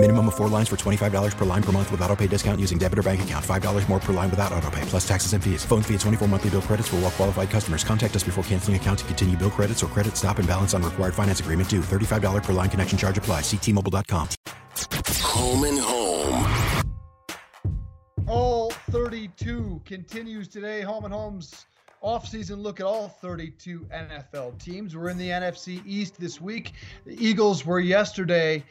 Minimum of four lines for $25 per line per month with auto pay discount using debit or bank account. $5 more per line without auto pay, plus taxes and fees. Phone fee at 24 monthly bill credits for all well qualified customers. Contact us before canceling account to continue bill credits or credit stop and balance on required finance agreement due. $35 per line connection charge apply. Ctmobile.com. Home and home. All 32 continues today. Home and Home's offseason look at all 32 NFL teams. We're in the NFC East this week. The Eagles were yesterday.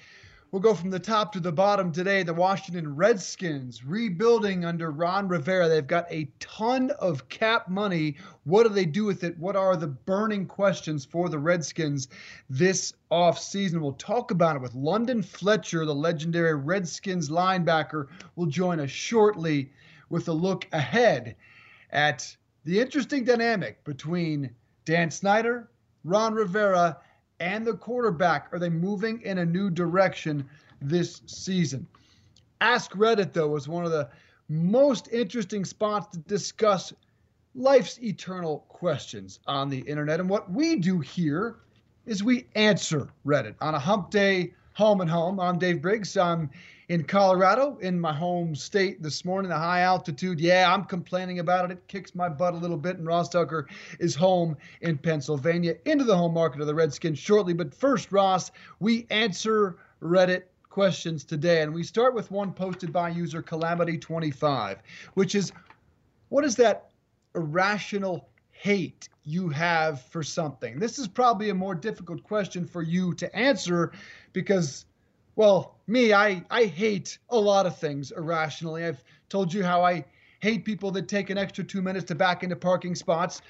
We'll go from the top to the bottom today. The Washington Redskins rebuilding under Ron Rivera. They've got a ton of cap money. What do they do with it? What are the burning questions for the Redskins this offseason? We'll talk about it with London Fletcher, the legendary Redskins linebacker, will join us shortly with a look ahead at the interesting dynamic between Dan Snyder, Ron Rivera, and the quarterback are they moving in a new direction this season? Ask Reddit, though, was one of the most interesting spots to discuss life's eternal questions on the internet. And what we do here is we answer Reddit on a hump day, home and home. I'm Dave Briggs. I'm in Colorado, in my home state this morning, the high altitude. Yeah, I'm complaining about it. It kicks my butt a little bit. And Ross Tucker is home in Pennsylvania, into the home market of the Redskins shortly. But first, Ross, we answer Reddit questions today. And we start with one posted by user Calamity25, which is what is that irrational hate you have for something? This is probably a more difficult question for you to answer because well, me, I, I hate a lot of things irrationally. I've told you how I hate people that take an extra two minutes to back into parking spots.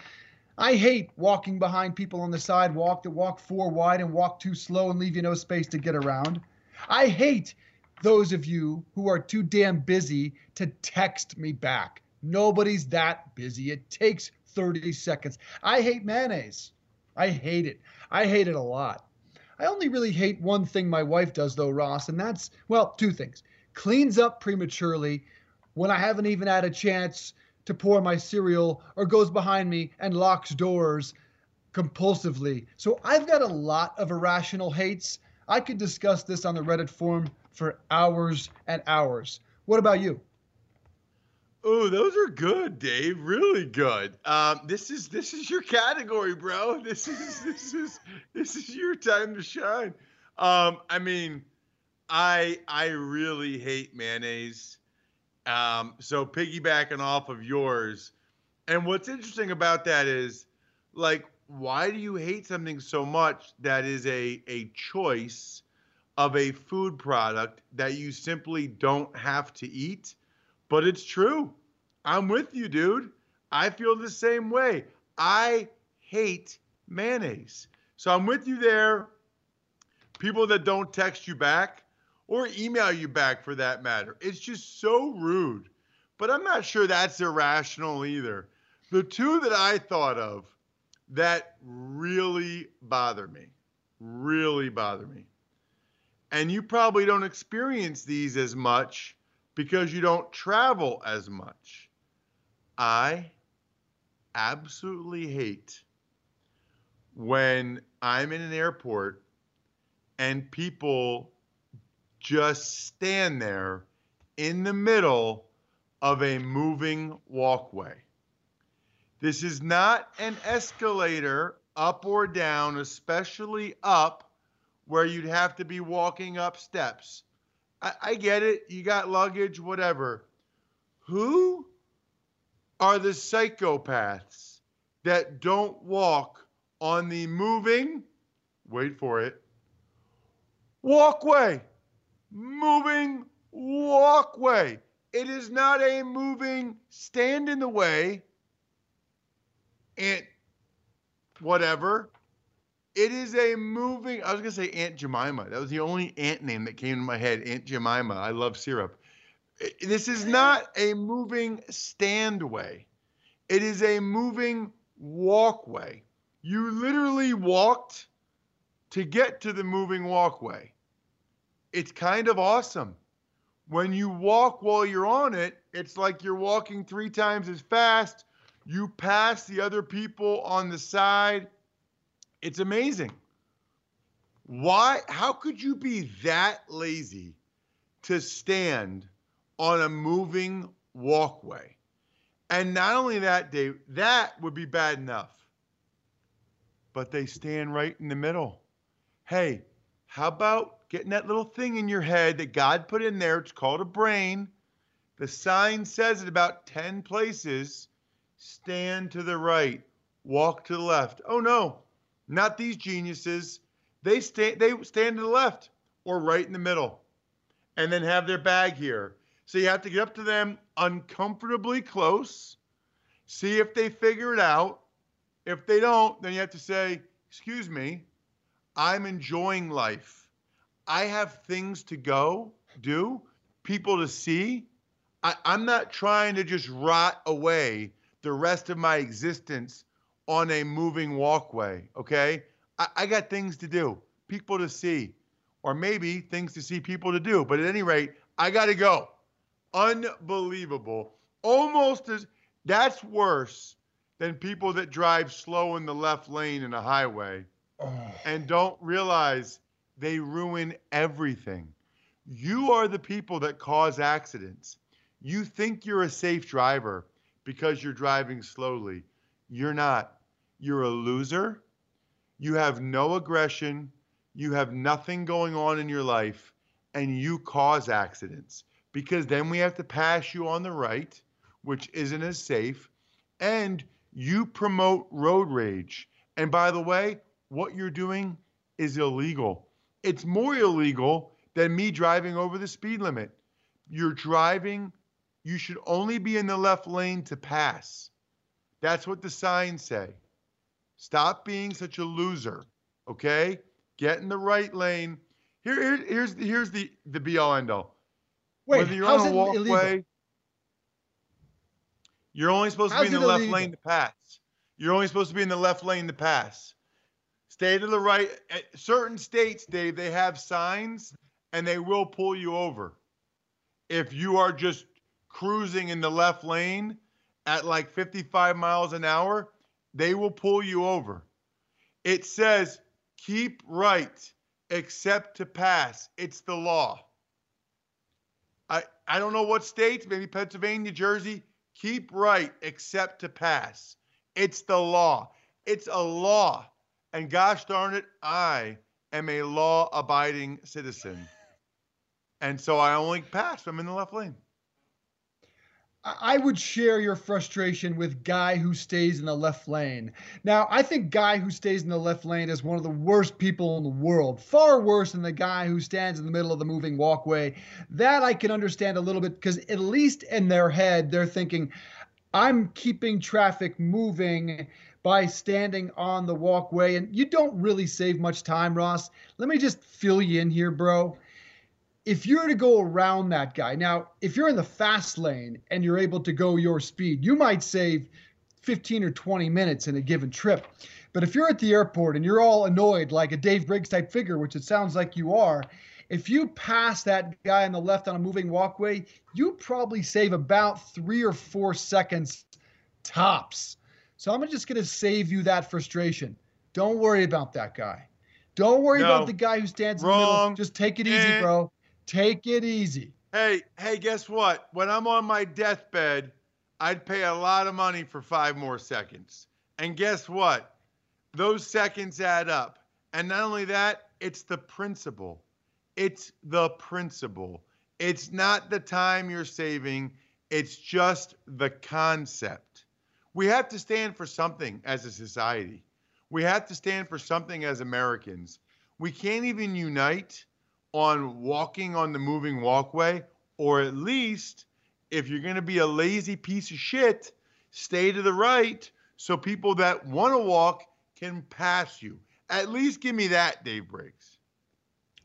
I hate walking behind people on the sidewalk that walk four wide and walk too slow and leave you no space to get around. I hate those of you who are too damn busy to text me back. Nobody's that busy. It takes 30 seconds. I hate mayonnaise. I hate it. I hate it a lot. I only really hate one thing my wife does, though, Ross, and that's, well, two things. Cleans up prematurely when I haven't even had a chance to pour my cereal or goes behind me and locks doors compulsively. So I've got a lot of irrational hates. I could discuss this on the Reddit forum for hours and hours. What about you? Oh, those are good, Dave. Really good. Um, this is this is your category, bro. This is this is this is your time to shine. Um, I mean, I I really hate mayonnaise. Um, so piggybacking off of yours, and what's interesting about that is, like, why do you hate something so much that is a a choice of a food product that you simply don't have to eat? But it's true. I'm with you, dude. I feel the same way. I hate mayonnaise. So I'm with you there. People that don't text you back or email you back for that matter. It's just so rude. But I'm not sure that's irrational either. The two that I thought of that really bother me, really bother me. And you probably don't experience these as much because you don't travel as much. I absolutely hate when I'm in an airport and people just stand there in the middle of a moving walkway. This is not an escalator up or down, especially up where you'd have to be walking up steps. I, I get it. You got luggage, whatever. Who are the psychopaths that don't walk on the moving, wait for it, walkway? Moving walkway. It is not a moving stand in the way and whatever. It is a moving. I was gonna say Aunt Jemima. That was the only aunt name that came to my head. Aunt Jemima. I love syrup. This is not a moving standway. It is a moving walkway. You literally walked to get to the moving walkway. it's kind of awesome. When you walk while you're on it, it's like you're walking three times as fast. You pass the other people on the side. It's amazing. Why? How could you be that lazy to stand on a moving walkway? And not only that, Dave, that would be bad enough. But they stand right in the middle. Hey, how about getting that little thing in your head that God put in there? It's called a brain. The sign says it about 10 places. Stand to the right, walk to the left. Oh no, not these geniuses. They stand they stand to the left or right in the middle. And then have their bag here. So you have to get up to them uncomfortably close, see if they figure it out. If they don't, then you have to say, "Excuse me, I'm enjoying life. I have things to go do, people to see. I, am not trying to just rot away the rest of my existence on a moving walkway, okay? I, I got things to do, people to see, or maybe things to see people to do. But at any rate, I got to go. Unbelievable. Almost as that's worse than people that drive slow in the left lane in a highway oh. and don't realize they ruin everything. You are the people that cause accidents. You think you're a safe driver because you're driving slowly. You're not. You're a loser. You have no aggression. You have nothing going on in your life, and you cause accidents because then we have to pass you on the right, which isn't as safe, and you promote road rage. And by the way, what you're doing is illegal. It's more illegal than me driving over the speed limit. You're driving, you should only be in the left lane to pass. That's what the signs say. Stop being such a loser, okay? Get in the right lane. Here, here here's the, here's the the be all end all. Wait, Whether you're how's on a walkway, illegal? you're only supposed to how's be in the left lane to pass. You're only supposed to be in the left lane to pass. Stay to the right. At certain states, Dave, they have signs and they will pull you over. If you are just cruising in the left lane at like 55 miles an hour, they will pull you over. It says keep right except to pass. It's the law. I, I don't know what states, maybe Pennsylvania, Jersey, keep right except to pass. It's the law. It's a law. And gosh darn it, I am a law abiding citizen. And so I only pass. I'm in the left lane. I would share your frustration with guy who stays in the left lane. Now, I think guy who stays in the left lane is one of the worst people in the world, far worse than the guy who stands in the middle of the moving walkway. That I can understand a little bit because at least in their head they're thinking I'm keeping traffic moving by standing on the walkway. And you don't really save much time, Ross. Let me just fill you in here, bro. If you're to go around that guy, now, if you're in the fast lane and you're able to go your speed, you might save 15 or 20 minutes in a given trip. But if you're at the airport and you're all annoyed, like a Dave Briggs type figure, which it sounds like you are, if you pass that guy on the left on a moving walkway, you probably save about three or four seconds tops so I'm just going to save you that frustration. Don't worry about that guy. Don't worry no. about the guy who stands Wrong. in the middle. Just take it easy, eh. bro. Take it easy. Hey, hey, guess what? When I'm on my deathbed, I'd pay a lot of money for five more seconds. And guess what? Those seconds add up. And not only that, it's the principle. It's the principle. It's not the time you're saving, it's just the concept we have to stand for something as a society. We have to stand for something as Americans. We can't even unite on walking on the moving walkway, or at least if you're going to be a lazy piece of shit, stay to the right so people that want to walk can pass you. At least give me that, Dave Briggs.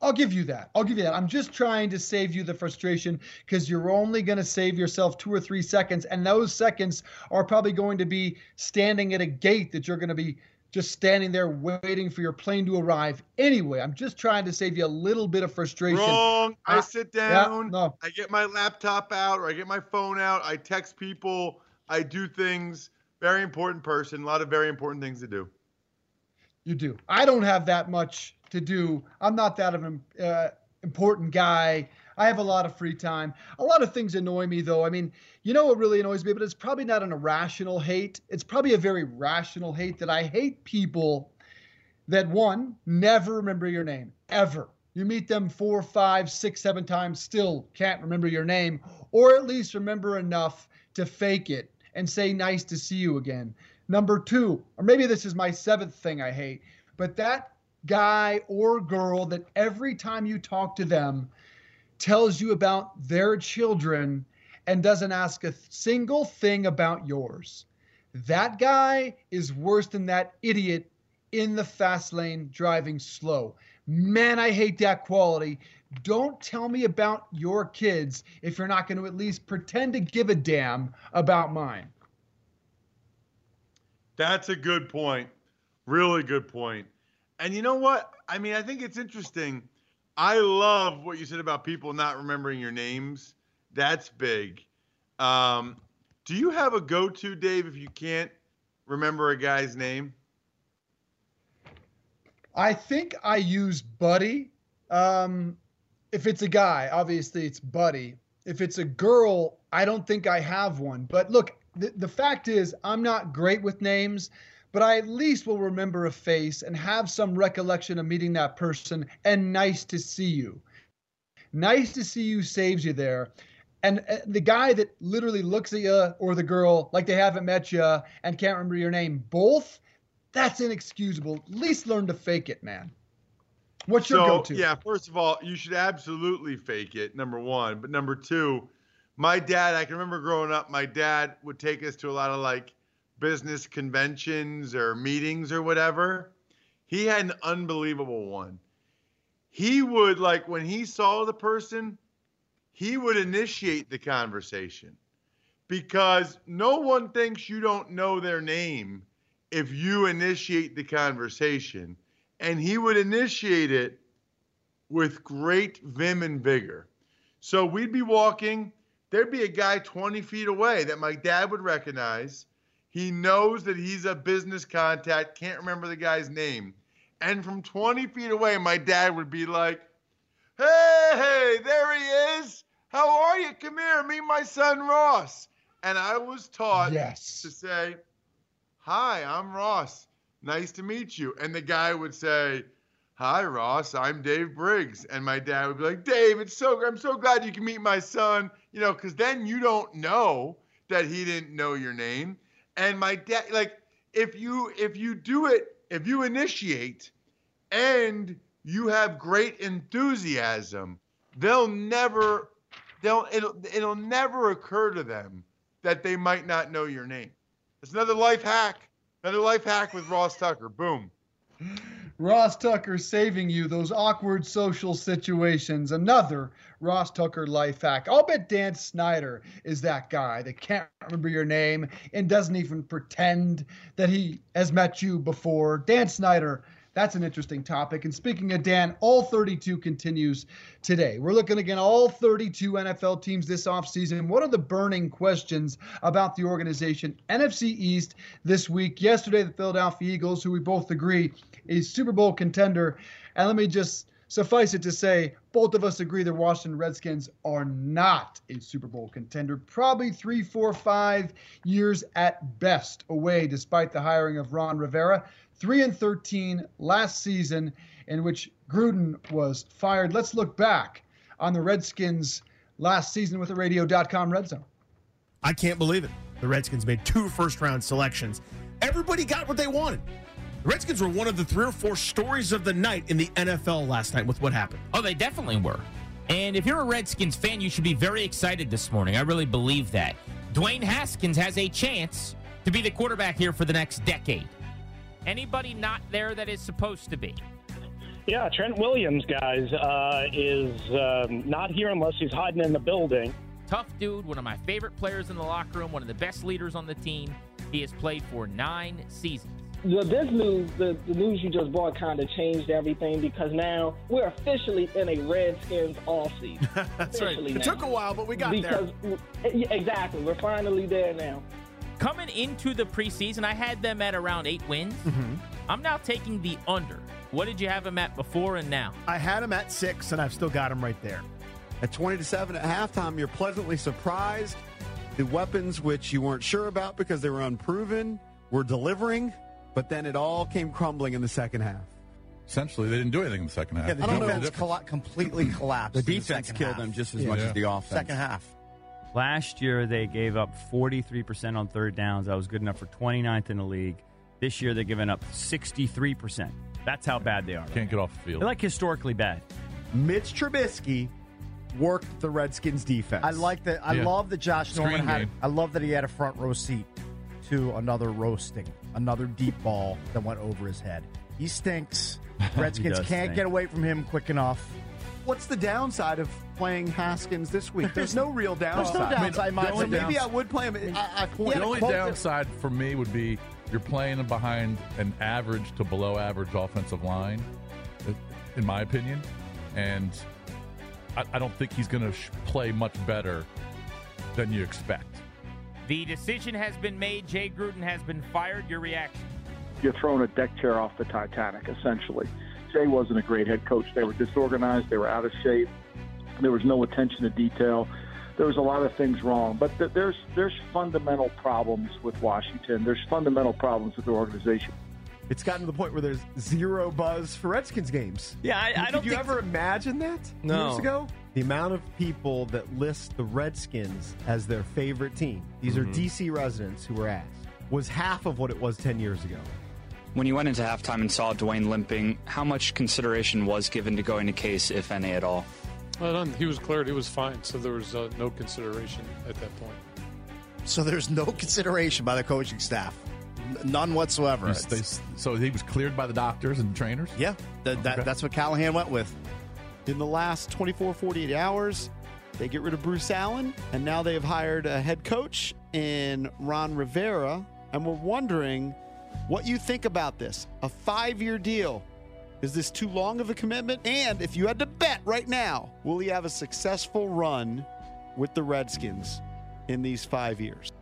I'll give you that. I'll give you that. I'm just trying to save you the frustration because you're only going to save yourself two or three seconds. And those seconds are probably going to be standing at a gate that you're going to be just standing there waiting for your plane to arrive anyway. I'm just trying to save you a little bit of frustration. Wrong. I Uh, sit yeah, down. no. I get my laptop out or I get my phone out. I text people. I do things. Very important person. A lot of very important things to do. You do. I don't have that much to do. I'm not that of an uh, important guy. I have a lot of free time. A lot of things annoy me, though. I mean, you know what really annoys me, but it's probably not an irrational hate. It's probably a very rational hate that I hate people that one never remember your name ever. You meet them four, five, six, seven times, still can't remember your name, or at least remember enough to fake it and say nice to see you again. Number two, or maybe this is my seventh thing I hate, but that guy or girl that every time you talk to them tells you about their children and doesn't ask a single thing about yours. That guy is worse than that idiot in the fast lane driving slow. Man, I hate that quality. Don't tell me about your kids if you're not going to at least pretend to give a damn about mine. That's a good point. Really good point. And you know what? I mean, I think it's interesting. I love what you said about people not remembering your names. That's big. Um, do you have a go to, Dave, if you can't remember a guy's name? I think I use Buddy. Um, if it's a guy, obviously it's Buddy. If it's a girl, I don't think I have one. But look, the, the fact is, I'm not great with names, but I at least will remember a face and have some recollection of meeting that person and nice to see you. Nice to see you saves you there. And uh, the guy that literally looks at you or the girl like they haven't met you and can't remember your name, both, that's inexcusable. At least learn to fake it, man. What's your so, go-to? Yeah, first of all, you should absolutely fake it, number one. But number two, my dad, I can remember growing up, my dad would take us to a lot of like business conventions or meetings or whatever. He had an unbelievable one. He would, like, when he saw the person, he would initiate the conversation because no one thinks you don't know their name if you initiate the conversation. And he would initiate it with great vim and vigor. So we'd be walking, there'd be a guy 20 feet away that my dad would recognize. He knows that he's a business contact, can't remember the guy's name. And from 20 feet away, my dad would be like, Hey, hey, there he is. How are you? Come here, meet my son Ross. And I was taught Yes. to say, Hi, I'm Ross. Nice to meet you. And the guy would say, Hi, Ross. I'm Dave Briggs. And my dad would be like, Dave, it's so I'm so glad you can meet my son. You know, because then you don't know that he didn't know your name. And my dad, like, if you if you do it, if you initiate and you have great enthusiasm, they'll never they'll it'll it'll never occur to them that they might not know your name. It's another life hack. Another life hack with Ross Tucker. Boom. Ross Tucker saving you those awkward social situations. Another Ross Tucker life hack. I'll bet Dan Snyder is that guy that can't remember your name and doesn't even pretend that he has met you before. Dan Snyder, that's an interesting topic. And speaking of Dan, all 32 continues today. We're looking again all 32 NFL teams this offseason. What are the burning questions about the organization? NFC East this week. Yesterday, the Philadelphia Eagles, who we both agree is Super Bowl contender. And let me just suffice it to say, both of us agree the Washington Redskins are not a Super Bowl contender. Probably three, four, five years at best away, despite the hiring of Ron Rivera. 3 and 13 last season, in which Gruden was fired. Let's look back on the Redskins last season with the radio.com Red Zone. I can't believe it. The Redskins made two first round selections. Everybody got what they wanted. The Redskins were one of the three or four stories of the night in the NFL last night with what happened. Oh, they definitely were. And if you're a Redskins fan, you should be very excited this morning. I really believe that. Dwayne Haskins has a chance to be the quarterback here for the next decade. Anybody not there that is supposed to be? Yeah, Trent Williams, guys, uh, is um, not here unless he's hiding in the building. Tough dude, one of my favorite players in the locker room, one of the best leaders on the team. He has played for nine seasons. the, this news, the, the news you just brought, kind of changed everything because now we're officially in a Redskins offseason. That's right. Officially It now. took a while, but we got because, there. Yeah, exactly. We're finally there now. Coming into the preseason, I had them at around eight wins. Mm-hmm. I'm now taking the under. What did you have them at before and now? I had them at six, and I've still got them right there. At 20 to 7 at halftime, you're pleasantly surprised. The weapons, which you weren't sure about because they were unproven, were delivering, but then it all came crumbling in the second half. Essentially, they didn't do anything in the second half. Yeah, the I don't know That was if the it's difference. colla- completely collapsed. The in the defense killed half. them just as Yeah. much as the offense. Second half. Last year, they gave up 43% on third downs. That was good enough for 29th in the league. This year, they're giving up 63%. That's how bad they are. Can't get off the field. They're like historically bad. Mitch Trubisky worked the Redskins defense. I like that. I Yeah. love that Josh Screen Norman had. game. I love that he had a front row seat to another roasting, another deep ball that went over his head. He stinks. Redskins does can't stink. get away from him quick enough. What's the downside of playing Haskins this week? There's no real There's downside. no downside, Mike. So maybe I would play him. I, I point. the only downside for me would be you're playing behind an average to below average offensive line, in my opinion, and I, I don't think he's going to sh- play much better than you expect. The decision has been made. Jay Gruden has been fired. Your reaction? you're throwing a deck chair off the Titanic, essentially. Jay wasn't a great head coach. They were disorganized. They were out of shape. There was no attention to detail. There was a lot of things wrong. But th- there's there's fundamental problems with Washington. There's fundamental problems with the organization. It's gotten to the point where there's zero buzz for Redskins games. Yeah, I, I Did don't Did you think ever imagine that No. years ago? The amount of people that list the Redskins as their favorite team, these are mm-hmm. DC residents who were asked, was half of what it was 10 years ago. When you went into halftime and saw Dwayne limping, how much consideration was given to going to Case, if any at all? Well, none. he was cleared. He was fine, so there was uh, no consideration at that point. So there's no consideration by the coaching staff, none whatsoever. He's- they- so he was cleared by the doctors and trainers? Yeah, that, that, Okay. that's what Callahan went with. In the last 24, 48 hours, they get rid of Bruce Allen, and now they have hired a head coach in Ron Rivera. And we're wondering what you think about this. A five year deal. Is this too long of a commitment? And if you had to bet right now, will he have a successful run with the Redskins in these five years?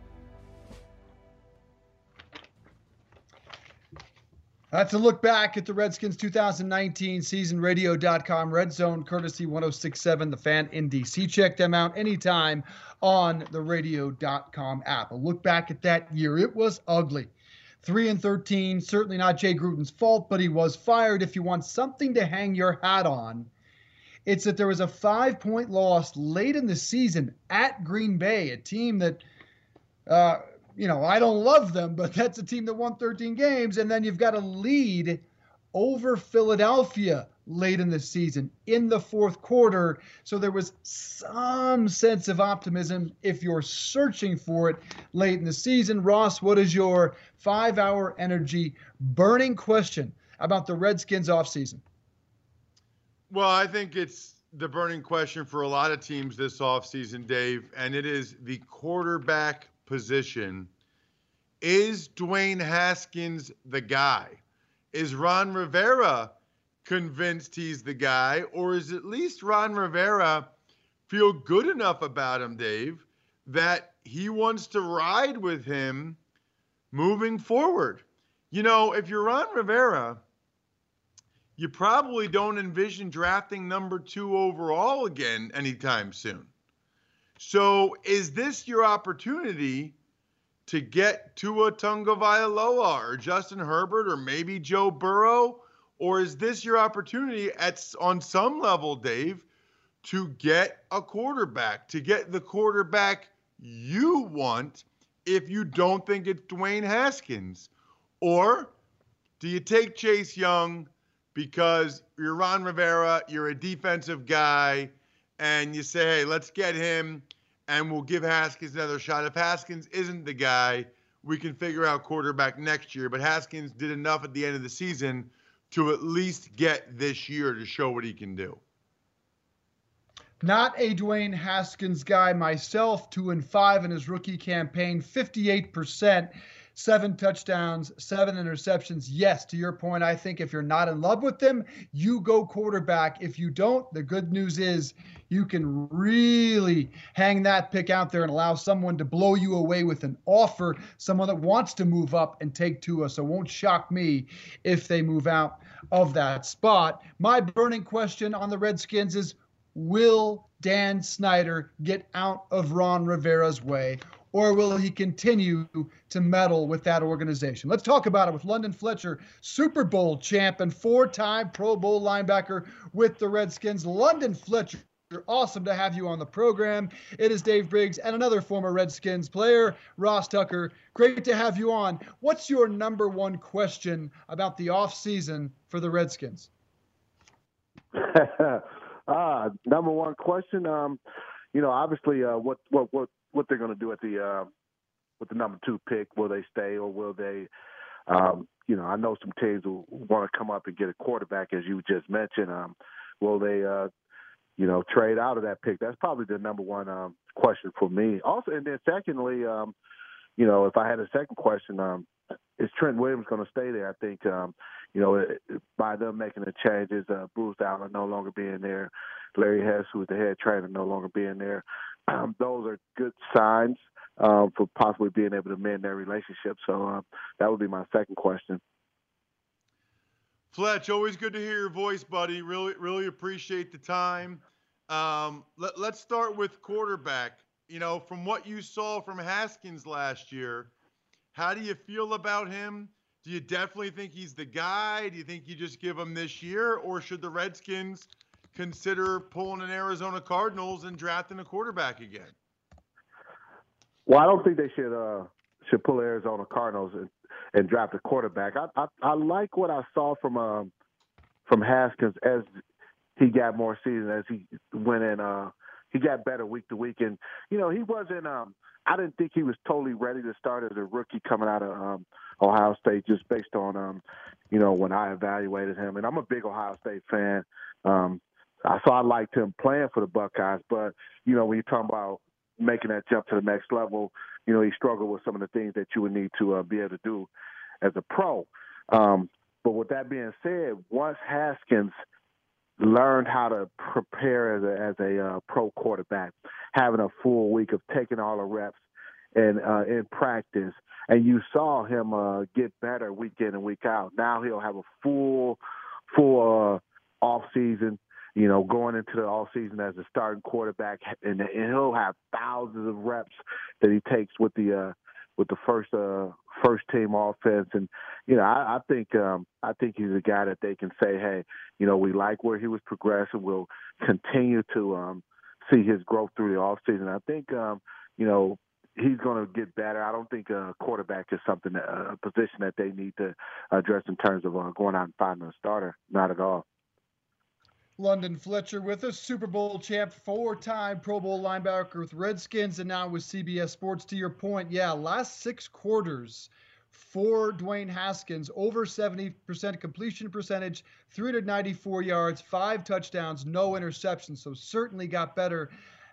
That's a look back at the Redskins 2019 season. Radio.com, Red Zone, courtesy 1067, The Fan in DC. Check them out anytime on the Radio.com app. A look back at that year. It was ugly. 3 and 13, certainly not Jay Gruden's fault, but he was fired. If you want something to hang your hat on, it's that there was a five point loss late in the season at Green Bay, a team that uh, you know, I don't love them, but that's a team that won 13 games. And then you've got a lead over Philadelphia late in the season in the fourth quarter. So there was some sense of optimism if you're searching for it late in the season. Ross, what is your five hour energy burning question about the Redskins offseason? Well, I think it's the burning question for a lot of teams this offseason, Dave, and it is the quarterback position. Is Dwayne Haskins the guy? Is Ron Rivera convinced he's the guy, or is at least Ron Rivera feel good enough about him, Dave, that he wants to ride with him moving forward? You know, if you're Ron Rivera, you probably don't envision drafting number two overall again anytime soon. So, is this your opportunity to get Tua Tagovailoa or Justin Herbert or maybe Joe Burrow? Or is this your opportunity at on some level, Dave, to get a quarterback, to get the quarterback you want if you don't think it's Dwayne Haskins? Or do you take Chase Young because you're Ron Rivera, you're a defensive guy, and you say, hey, let's get him and we'll give Haskins another shot. If Haskins isn't the guy, we can figure out quarterback next year. But Haskins did enough at the end of the season to at least get this year to show what he can do. Not a Dwayne Haskins guy myself, two and five in his rookie campaign, 58%. Seven touchdowns, seven interceptions. Yes, to your point, I think if you're not in love with them, you go quarterback. If you don't, the good news is you can really hang that pick out there and allow someone to blow you away with an offer, someone that wants to move up and take Tua. So it won't shock me if they move out of that spot. My burning question on the Redskins is will Dan Snyder get out of Ron Rivera's way? Or will he continue to meddle with that organization? Let's talk about it with London Fletcher, Super Bowl champ and four time Pro Bowl linebacker with the Redskins. London Fletcher, awesome to have you on the program. It is Dave Briggs and another former Redskins player, Ross Tucker. Great to have you on. What's your number one question about the offseason for the Redskins? uh, number one question, um, you know, obviously, uh, what what what what they're going to do at the uh, with the number two pick? Will they stay or will they? Um, you know, I know some teams will want to come up and get a quarterback, as you just mentioned. Um, will they, uh, you know, trade out of that pick? That's probably the number one um, question for me. Also, and then secondly, um, you know, if I had a second question, um, is Trent Williams going to stay there? I think, um, you know, by them making the changes, uh, Bruce Allen no longer being there, Larry Hess, who was the head trainer, no longer being there. Um, those are good signs um, for possibly being able to mend their relationship. So uh, that would be my second question. Fletch, always good to hear your voice, buddy. Really, really appreciate the time. Um, let, let's start with quarterback. You know, from what you saw from Haskins last year, how do you feel about him? Do you definitely think he's the guy? Do you think you just give him this year, or should the Redskins consider pulling an Arizona Cardinals and drafting a quarterback again? Well, I don't think they should uh, should pull Arizona Cardinals and, and draft a quarterback. I, I I like what I saw from um from Haskins as he got more season as he went in. Uh, he got better week to week, and you know he wasn't. Um, I didn't think he was totally ready to start as a rookie coming out of um, Ohio State, just based on um, you know when I evaluated him. And I'm a big Ohio State fan. Um, so I liked him playing for the Buckeyes. But you know, when you're talking about making that jump to the next level, you know, he struggled with some of the things that you would need to uh, be able to do as a pro. Um, but with that being said, once Haskins learned how to prepare as a, as a uh, pro quarterback, having a full week of taking all the reps and uh, in practice, and you saw him uh, get better week in and week out. Now he'll have a full, full uh, off season you know, going into the all season as a starting quarterback, and, and he'll have thousands of reps that he takes with the uh, with the first uh, first team offense. And you know, I, I think um, I think he's a guy that they can say, hey, you know, we like where he was progressing. We'll continue to um, see his growth through the off season. I think um, you know he's going to get better. I don't think a quarterback is something that, a position that they need to address in terms of uh, going out and finding a starter. Not at all. London Fletcher with us, Super Bowl champ, four time Pro Bowl linebacker with Redskins, and now with CBS Sports. To your point, yeah, last six quarters for Dwayne Haskins, over 70% completion percentage, 394 yards, five touchdowns, no interceptions. So certainly got better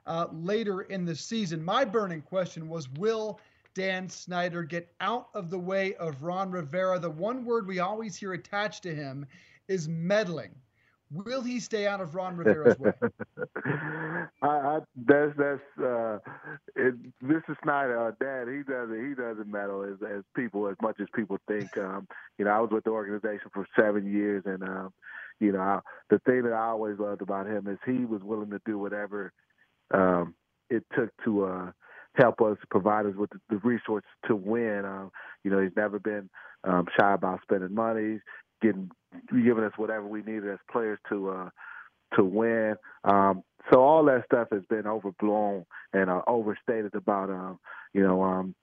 uh, later in the season. My burning question was Will Dan Snyder get out of the way of Ron Rivera? The one word we always hear attached to him is meddling. Will he stay out of Ron Rivera's way? I, I, that's that's uh, it, Mr. Snyder, uh, Dad. He doesn't he doesn't meddle as as people as much as people think. Um, you know, I was with the organization for seven years, and um, you know, I, the thing that I always loved about him is he was willing to do whatever um, it took to uh, help us, provide us with the, the resources to win. Um, you know, he's never been um, shy about spending money getting giving us whatever we needed as players to uh, to win. Um, so all that stuff has been overblown and uh, overstated about um, you know um,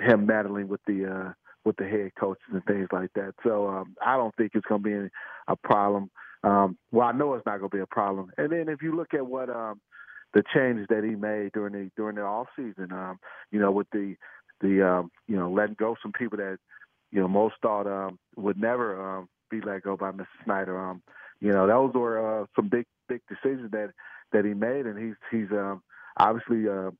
him meddling with the uh, with the head coaches and things like that. So um, I don't think it's going to be a problem. Um, well, I know it's not going to be a problem. And then if you look at what um, the changes that he made during the during the off season, um, you know, with the the um, you know letting go some people that you know most thought um, would never um, be let go by Mr. Snyder. Um, you know, those were uh, some big big decisions that that he made, and he's he's um, obviously uh,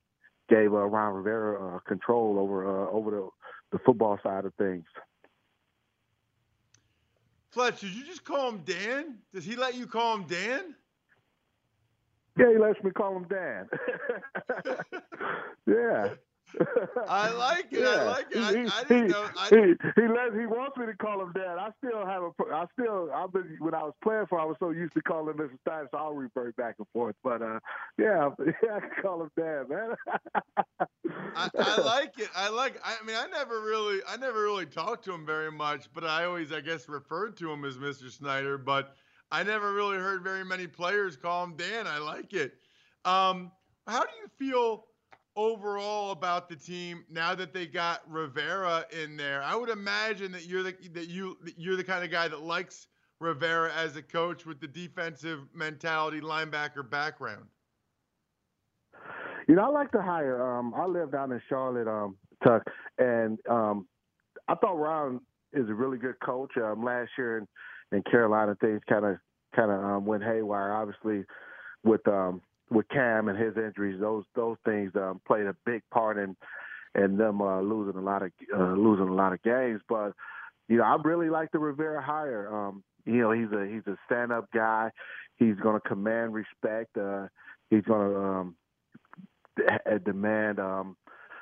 gave uh, Ron Rivera uh, control over uh, over the the football side of things. Fletch, did you just call him Dan? Does he let you call him Dan? Yeah, he lets me call him Dan. yeah. I like it. Yeah. I like it. I, He- I didn't he, know. I, he, he lets he wants me to call him dad. I still have a I still I've been when I was playing for I was so used to calling him Mr. Stein, so I'll revert back and forth. But uh yeah, yeah, I can call him dad, man. I, I like it. I like. I mean, I never really, I never really talked to him very much, but I always, I guess, referred to him as Mr. Snyder. But I never really heard very many players call him Dan. I like it. Um, how do you feel overall about the team now that they got Rivera in there? I would imagine that you're the that you that you're the kind of guy that likes Rivera as a coach with the defensive mentality, linebacker background. You know, I like to hire. Um, I live down in Charlotte, um, Tuck, and um, I thought Ron is a really good coach. Um, last year in, in Carolina, things kind of kind of um, went haywire. Obviously, with um, with Cam and his injuries, those those things um, played a big part in in them uh, losing a lot of uh, losing a lot of games. But you know, I really like the Rivera hire. Um, you know, he's a he's a stand up guy. He's going to command respect. Uh, he's going to um, d- demand um,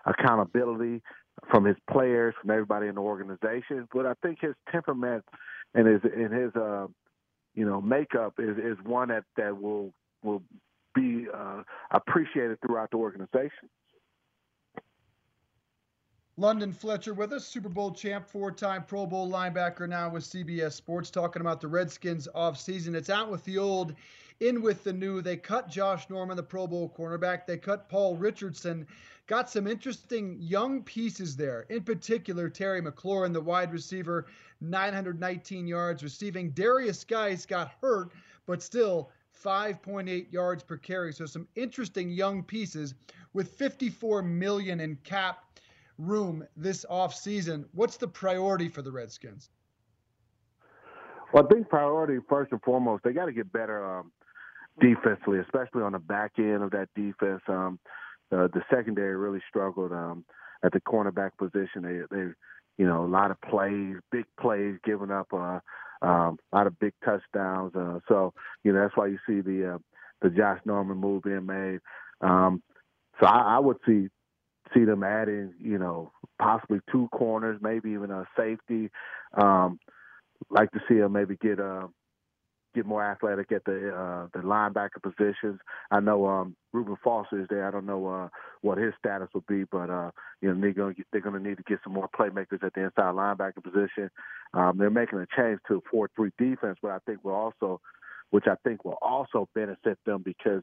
accountability from his players, from everybody in the organization. But I think his temperament and his and his uh, you know makeup is is one that that will will be uh, appreciated throughout the organization. London Fletcher with us, Super Bowl champ, four-time Pro Bowl linebacker, now with CBS Sports, talking about the Redskins offseason. It's out with the old, in with the new. They cut Josh Norman, the Pro Bowl cornerback. They cut Paul Richardson. Got some interesting young pieces there. In particular, Terry McLaurin, the wide receiver, 919 yards receiving. Derrius Guice got hurt, but still 5.8 yards per carry. So some interesting young pieces with 54 million in cap room this offseason. What's the priority for the Redskins? Well, I think priority first and foremost, they got to get better um, defensively, especially on the back end of that defense. Um, uh, the secondary really struggled um, at the cornerback position. They, they, you know, a lot of plays, big plays, giving up uh, um, a lot of big touchdowns. Uh, so, you know, that's why you see the uh, the Josh Norman move being made. Um, so I, I would see see them adding, you know, possibly two corners, maybe even a safety. Um, like to see them maybe get uh, get more athletic at the uh, the linebacker positions. I know um, Reuben Foster is there. I don't know uh, what his status will be, but uh, you know they're going to they're going to need to get some more playmakers at the inside linebacker position. Um, they're making a change to a four-three defense, but I think will also, which I think will also benefit them because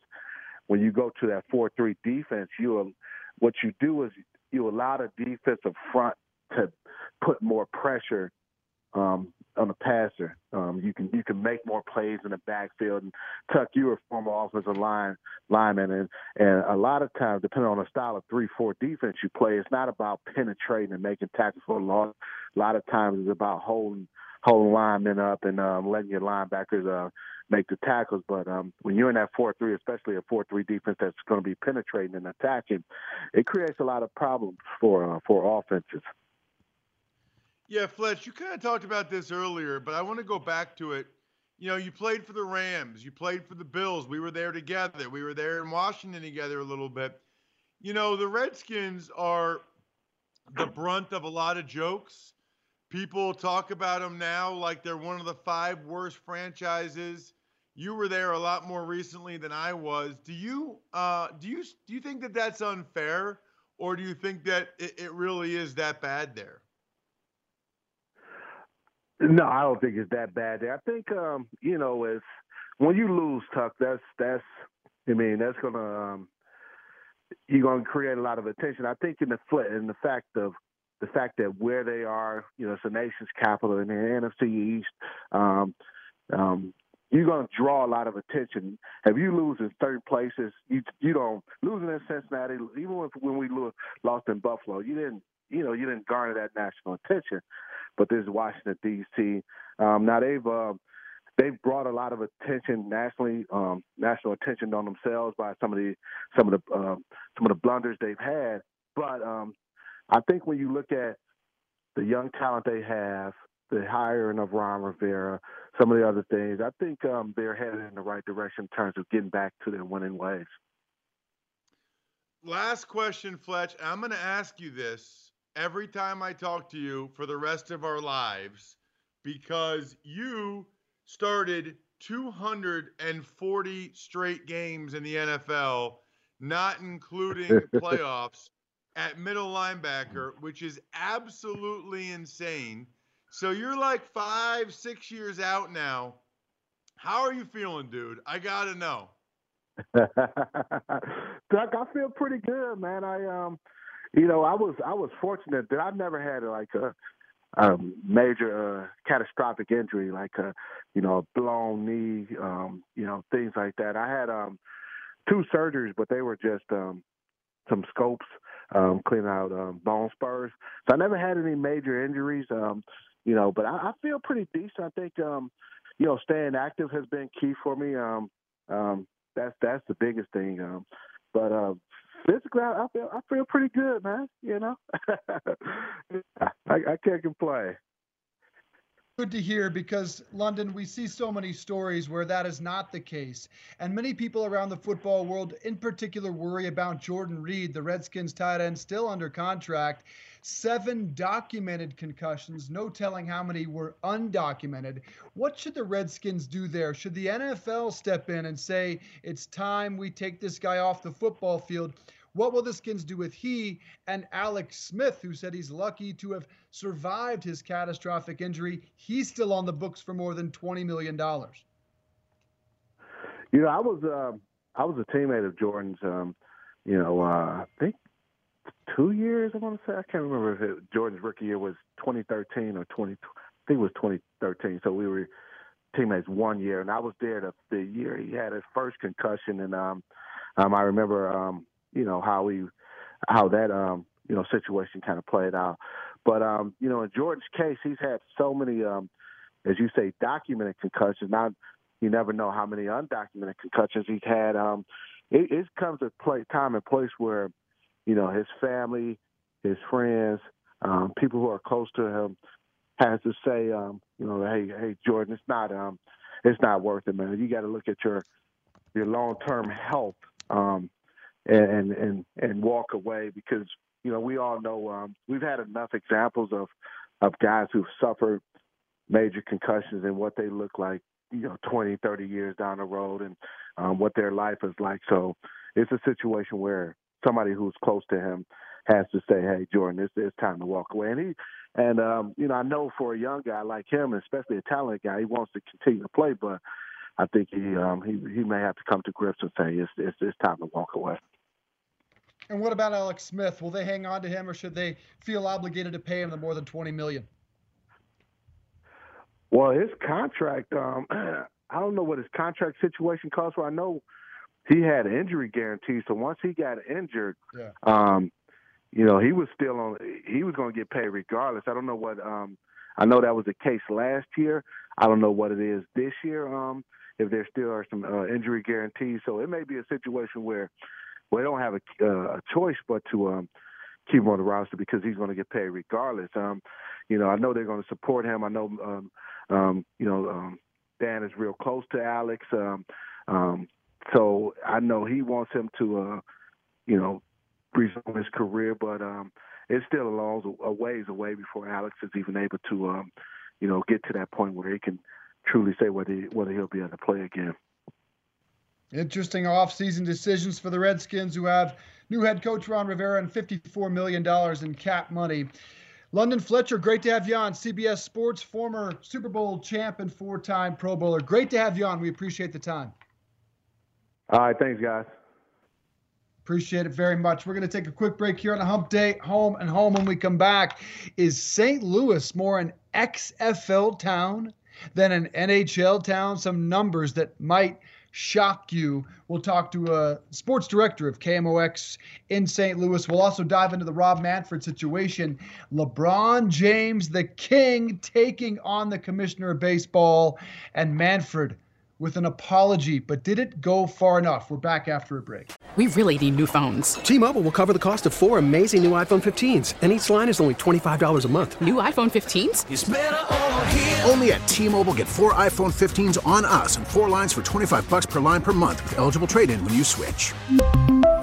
when you go to that four-three defense, you what you do is you allow the defensive front to put more pressure um, on the passer. Um, you can you can make more plays in the backfield. And Tuck, you were a former offensive line lineman, and and a lot of times, depending on the style of three four defense you play, it's not about penetrating and making tackles for a loss. A lot of times, it's about holding holding linemen up and um, letting your linebackers uh, make the tackles. But um, when you're in that four three, especially a four three defense that's going to be penetrating and attacking, it creates a lot of problems for uh, for offenses. Yeah, Fletch, you kind of talked about this earlier, but I want to go back to it. You know, you played for the Rams, you played for the Bills. We were there together. We were there in Washington together a little bit. You know, the Redskins are the brunt of a lot of jokes. People talk about them now like they're one of the five worst franchises. You were there a lot more recently than I was. Do you uh, do you do you think that that's unfair, or do you think that it, it really is that bad there? No, I don't think it's that bad. I think um, you know, it's when you lose, Tuck. That's that's. I mean, that's gonna um, you're gonna create a lot of attention. I think in the fl- in the fact of the fact that where they are, you know, it's the nation's capital in the NFC East. Um, um, you're going to draw a lot of attention. If you lose in third places, you you don't losing in Cincinnati, even if, when we lo- lost in Buffalo, you didn't you know you didn't garner that national attention. But this is Washington D.C. Um, now they've uh, they've brought a lot of attention nationally, um, national attention on themselves by some of the some of the uh, some of the blunders they've had. But um, I think when you look at the young talent they have, the hiring of Ron Rivera, some of the other things, I think um, they're headed in the right direction in terms of getting back to their winning ways. Last question, Fletch. I'm going to ask you this every time I talk to you for the rest of our lives because you started 240 straight games in the NFL, not including playoffs, at middle linebacker, which is absolutely insane. So you're like five, six years out now. How are you feeling, dude? I got to know. Doug, I feel pretty good, man. I um, you know, I was I was fortunate that I've never had like a, a major uh, catastrophic injury, like a you know a blown knee, um, you know things like that. I had um two surgeries, but they were just um some scopes, um, cleaning out um, bone spurs. So I never had any major injuries. Um, you know, but I, I feel pretty decent. I think um, you know, staying active has been key for me. Um, um, that's that's the biggest thing. Um, but uh, physically, I, feel I feel pretty good, man. You know, I, I can't complain. Good to hear because London, we see so many stories where that is not the case. And many people around the football world, in particular, worry about Jordan Reed, the Redskins tight end, still under contract. Seven documented concussions, no telling how many were undocumented. What should the Redskins do there? Should the NFL step in and say, it's time we take this guy off the football field? What will the Skins do with he and Alex Smith, who said he's lucky to have survived his catastrophic injury? He's still on the books for more than $20 million. You know, I was uh, I was a teammate of Jordan's. Um, you know, uh, I think two years. I want to say I can't remember if it, Jordan's rookie year was 2013 or 20. I think it was 2013. So we were teammates one year, and I was there the, the year he had his first concussion, and um, um, I remember um, you know how he how that um, you know situation kind of played out. But um, you know, in Jordan's case, he's had so many, um, as you say, documented concussions. Not you never know how many undocumented concussions he's had. Um, it, it comes a play, time and place where you know, his family, his friends, um, people who are close to him has to say, um, you know, hey, hey, Jordan, it's not, um, it's not worth it, man. You got to look at your your long term health, um, and and and walk away because you know we all know um, we've had enough examples of of guys who've suffered major concussions and what they look like, you know, 20, 30 years down the road and um, what their life is like. So it's a situation where somebody who's close to him has to say, "Hey, Jordan, it's, it's time to walk away." And he, and um, you know, I know for a young guy like him, especially a talented guy, he wants to continue to play, but I think he um, he he may have to come to grips and say it's it's, it's time to walk away. And what about Alex Smith? Will they hang on to him, or should they feel obligated to pay him the more than twenty million? Well, his contract, um, I don't know what his contract situation costs. For I know he had an injury guarantee. So once he got injured, yeah. um, you know, he was still on. He was going to get paid regardless. I don't know what. Um, I know that was the case last year. I don't know what it is this year. Um, if there still are some uh, injury guarantees, so it may be a situation where we don't have a, uh, a choice but to um, keep him on the roster because he's going to get paid regardless. Um, you know, I know they're going to support him. I know, um, um, you know, um, Dan is real close to Alex. Um, um, so I know he wants him to, uh, you know, resume his career, but um, it's still a long a ways away before Alex is even able to, um, you know, get to that point where he can truly say whether he, whether he'll be able to play again. Interesting off-season decisions for the Redskins, who have new head coach Ron Rivera and $54 million in cap money. London Fletcher, great to have you on. CBS Sports, former Super Bowl champ and four-time Pro Bowler. Great to have you on. We appreciate the time. All right, thanks, guys. Appreciate it very much. We're going to take a quick break here on a hump day, home and home. When we come back, is St. Louis more an XFL town than an NHL town? Some numbers that might shock you. We'll talk to a sports director of KMOX in St. Louis. We'll also dive into the Rob Manfred situation. LeBron James, the king, taking on the commissioner of baseball, and Manfred with an apology, but did it go far enough? We're back after a break. We really need new phones. T-Mobile will cover the cost of four amazing new iPhone 15s, and each line is only $25 a month. New iPhone 15s? Only at T-Mobile get four iPhone 15s on us and four lines for 25 bucks per line per month with eligible trade-in when you switch.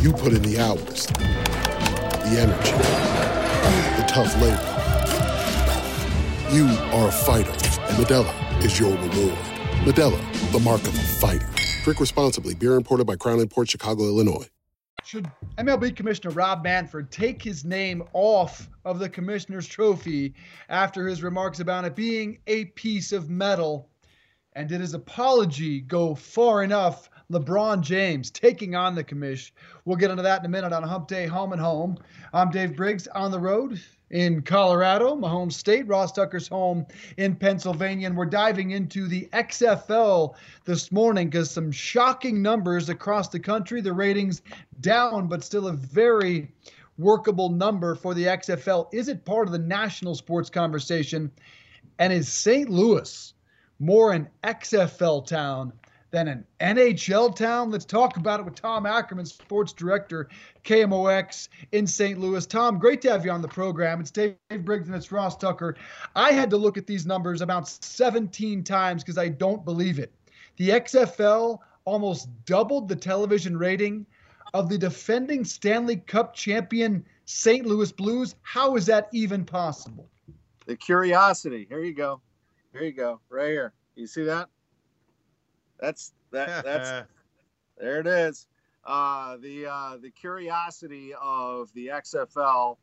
You put in the hours, the energy, the tough labor. You are a fighter, and Modelo is your reward. Modelo, the mark of a fighter. Drink responsibly. Beer imported by Crown Imports Chicago, Illinois. Should MLB Commissioner Rob Manfred take his name off of the commissioner's trophy after his remarks about it being a piece of metal? And did his apology go far enough? LeBron James taking on the commish. We'll get into that in a minute on Hump Day Home and Home. I'm Dave Briggs on the road in Colorado, my home state, Ross Tucker's home in Pennsylvania. And we're diving into the XFL this morning because some shocking numbers across the country. The ratings down, but still a very workable number for the XFL. Is it part of the national sports conversation? And is St. Louis more an XFL town than an NHL town. Let's talk about it with Tom Ackerman, sports director, KMOX in St. Louis. Tom, great to have you on the program. It's Dave Briggs and it's Ross Tucker. I had to look at these numbers about 17 times because I don't believe it. The XFL almost doubled the television rating of the defending Stanley Cup champion St. Louis Blues. How is that even possible? The curiosity. Here you go. Here you go. Right here. You see that? That's that. That's there. It is. Uh, the uh, the curiosity of the XFL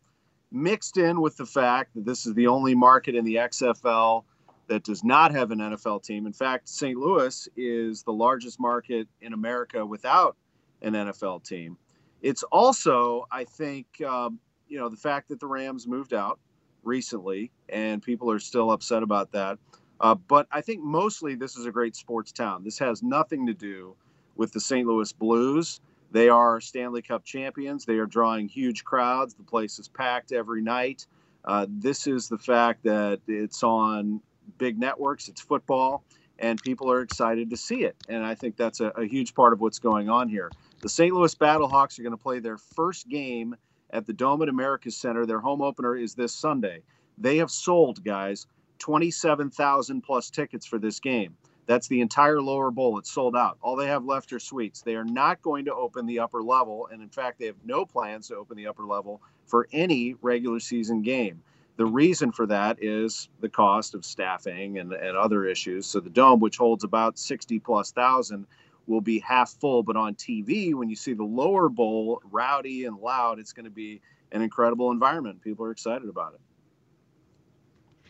mixed in with the fact that this is the only market in the XFL that does not have an NFL team. In fact, St. Louis is the largest market in America without an NFL team. It's also, I think, um, you know, the fact that the Rams moved out recently, and people are still upset about that. Uh, but I think mostly this is a great sports town. This has nothing to do with the St. Louis Blues. They are Stanley Cup champions. They are drawing huge crowds. The place is packed every night. Uh, this is the fact that it's on big networks, it's football, and people are excited to see it. And I think that's a, a huge part of what's going on here. The St. Louis Battlehawks are going to play their first game at the Dome at America Center. Their home opener is this Sunday. They have sold, guys, 27,000 plus tickets for this game. That's the entire lower bowl. It's sold out. All they have left are suites. They are not going to open the upper level. And in fact, they have no plans to open the upper level for any regular season game. The reason for that is the cost of staffing and, and other issues. So the dome, which holds about 60 plus thousand, will be half full. But on TV, when you see the lower bowl rowdy and loud, it's going to be an incredible environment. People are excited about it.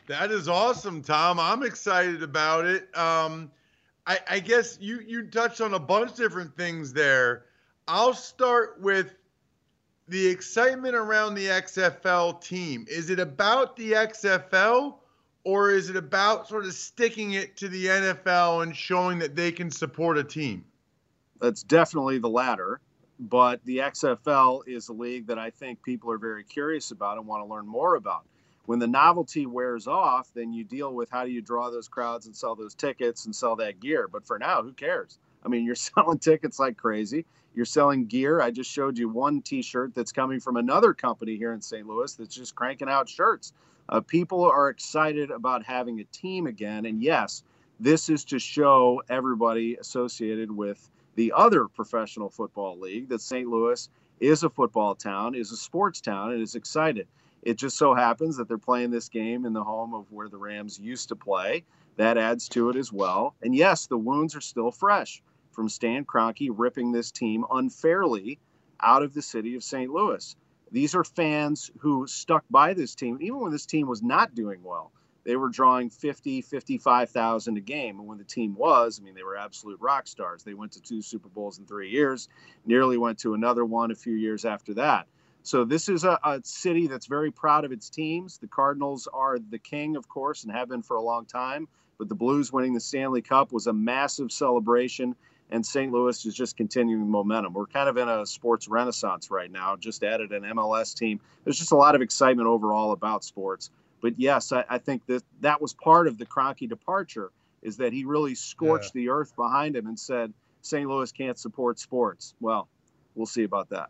That is awesome, Tom. I'm excited about it. Um, I, I guess you you touched on a bunch of different things there. I'll start with the excitement around the XFL team. Is it about the XFL or is it about sort of sticking it to the NFL and showing that they can support a team? That's definitely the latter. But the XFL is a league that I think people are very curious about and want to learn more about when the novelty wears off, then you deal with how do you draw those crowds and sell those tickets and sell that gear. But for now, who cares? I mean, you're selling tickets like crazy. You're selling gear. I just showed you one T-shirt that's coming from another company here in St. Louis that's just cranking out shirts. Uh, people are excited about having a team again, and yes, this is to show everybody associated with the other professional football league that St. Louis is a football town, is a sports town, and is excited. It just so happens that they're playing this game in the home of where the Rams used to play. That adds to it as well. And yes, the wounds are still fresh from Stan Kroenke ripping this team unfairly out of the city of St. Louis. These are fans who stuck by this team even when this team was not doing well. they were drawing 50, 55,000 a game. And when the team was, I mean, they were absolute rock stars. They went to two Super Bowls in three years, nearly went to another one a few years after that. So this is a, a city that's very proud of its teams. The Cardinals are the king, of course, and have been for a long time. But the Blues winning the Stanley Cup was a massive celebration and St. Louis is just continuing momentum. We're kind of in a sports renaissance right now. Just added an MLS team. There's just a lot of excitement overall about sports. But yes, I, I think that that was part of the Kroenke departure is that he really scorched yeah. the earth behind him and said St. Louis can't support sports. Well, we'll see about that.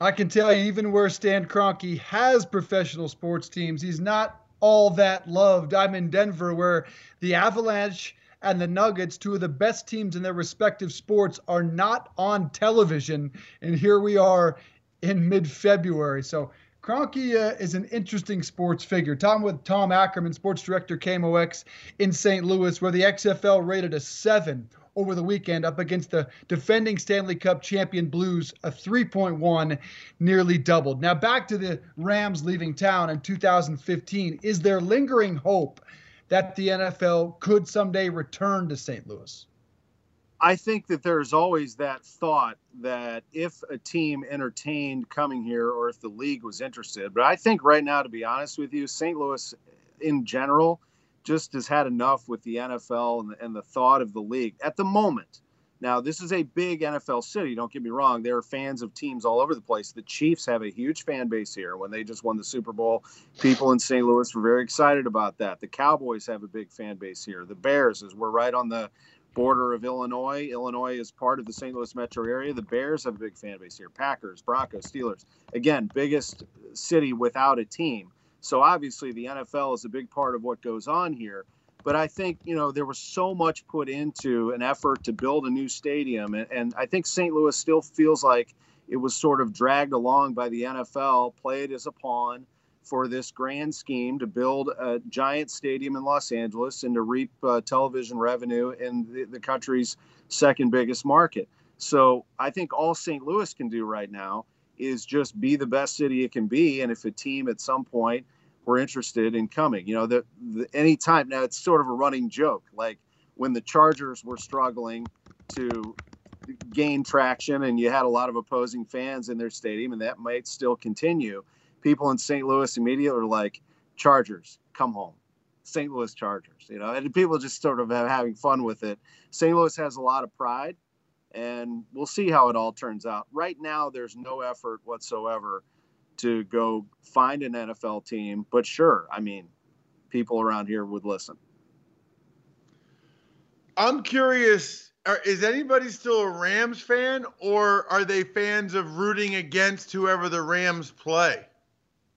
I can tell you, even where Stan Kroenke has professional sports teams, he's not all that loved. I'm in Denver, where the Avalanche and the Nuggets, two of the best teams in their respective sports, are not on television. And here we are in mid February. So Kroenke uh, is an interesting sports figure. Tom with Tom Ackerman, sports director KMOX in St. Louis, where the XFL rated a seven over the weekend up against the defending Stanley Cup champion Blues, a 3.1, nearly doubled. Now back to the Rams leaving town in 2015. Is there lingering hope that the NFL could someday return to St. Louis? I think that there's always that thought that if a team entertained coming here or if the league was interested, but I think right now, to be honest with you, St. Louis in general just has had enough with the NFL and the, and the thought of the league at the moment. Now, this is a big NFL city. Don't get me wrong. There are fans of teams all over the place. The Chiefs have a huge fan base here. When they just won the Super Bowl, people in St. Louis were very excited about that. The Cowboys have a big fan base here. The Bears, as we're right on the border of Illinois. Illinois is part of the St. Louis metro area. The Bears have a big fan base here. Packers, Broncos, Steelers. Again, biggest city without a team. So obviously the NFL is a big part of what goes on here. But I think, you know, there was so much put into an effort to build a new stadium. And, and I think St. Louis still feels like it was sort of dragged along by the NFL, played as a pawn for this grand scheme to build a giant stadium in Los Angeles and to reap uh, television revenue in the, the country's second biggest market. So I think all St. Louis can do right now is just be the best city it can be. And if a team at some point were interested in coming. You know, that any time now it's sort of a running joke. Like when the Chargers were struggling to gain traction and you had a lot of opposing fans in their stadium, and that might still continue. People in St. Louis immediately are like, Chargers, come home. St. Louis Chargers, you know, and people just sort of having fun with it. St. Louis has a lot of pride, and we'll see how it all turns out. Right now, there's no effort whatsoever to go find an NFL team. But sure, I mean, people around here would listen. I'm curious. Are, is anybody still a Rams fan, or are they fans of rooting against whoever the Rams play?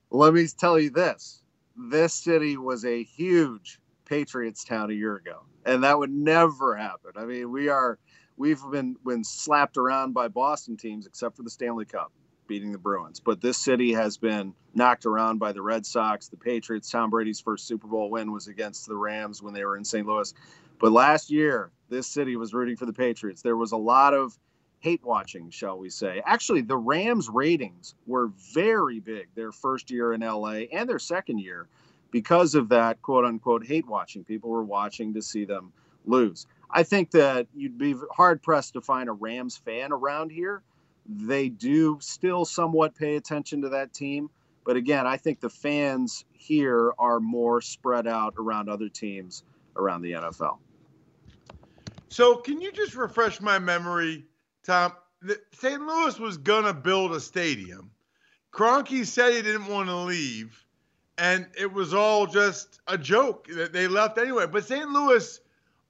Let me tell you this: this city was a huge Patriots town a year ago, and that would never happen. I mean, we are we've been been slapped around by Boston teams, except for the Stanley Cup beating the Bruins. But this city has been knocked around by the Red Sox, the Patriots. Tom Brady's first Super Bowl win was against the Rams when they were in St. Louis. But last year, this city was rooting for the Patriots. There was a lot of hate watching, shall we say. Actually, the Rams ratings were very big their first year in LA and their second year because of that quote unquote hate watching. People were watching to see them lose. I think that you'd be hard pressed to find a Rams fan around here they do still somewhat pay attention to that team. But again, I think the fans here are more spread out around other teams around the NFL. So, can you just refresh my memory, Tom? St. Louis was going to build a stadium. Kroenke said he didn't want to leave, and it was all just a joke that they left anyway. But St. Louis,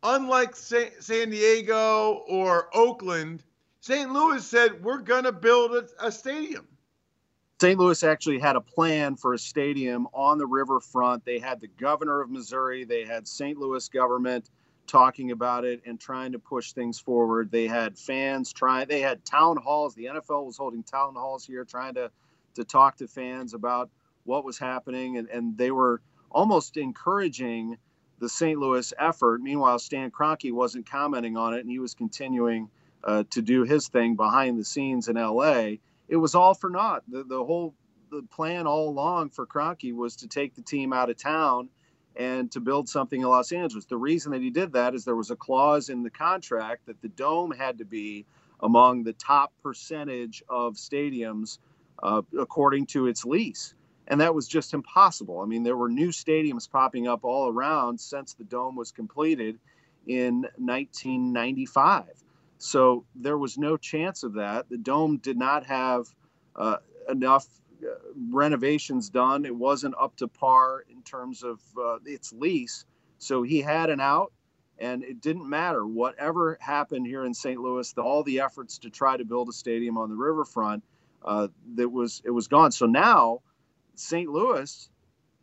unlike San Diego or Oakland, St. Louis said, we're going to build a, a stadium. St. Louis actually had a plan for a stadium on the riverfront. They had the governor of Missouri, they had St. Louis government talking about it and trying to push things forward. They had fans trying, they had town halls. The NFL was holding town halls here trying to, to talk to fans about what was happening. And, and they were almost encouraging the St. Louis effort. Meanwhile, Stan Kroenke wasn't commenting on it and he was continuing uh, to do his thing behind the scenes in LA. It was all for naught. The, the whole the plan all along for Kroenke was to take the team out of town and to build something in Los Angeles. The reason that he did that is there was a clause in the contract that the dome had to be among the top percentage of stadiums uh, according to its lease. And that was just impossible. I mean, there were new stadiums popping up all around since the dome was completed in 1995. So there was no chance of that. The dome did not have uh, enough uh, renovations done. It wasn't up to par in terms of uh, its lease. So he had an out, and it didn't matter. Whatever happened here in St. Louis, the, all the efforts to try to build a stadium on the riverfront, uh, that was it was gone. So now, St. Louis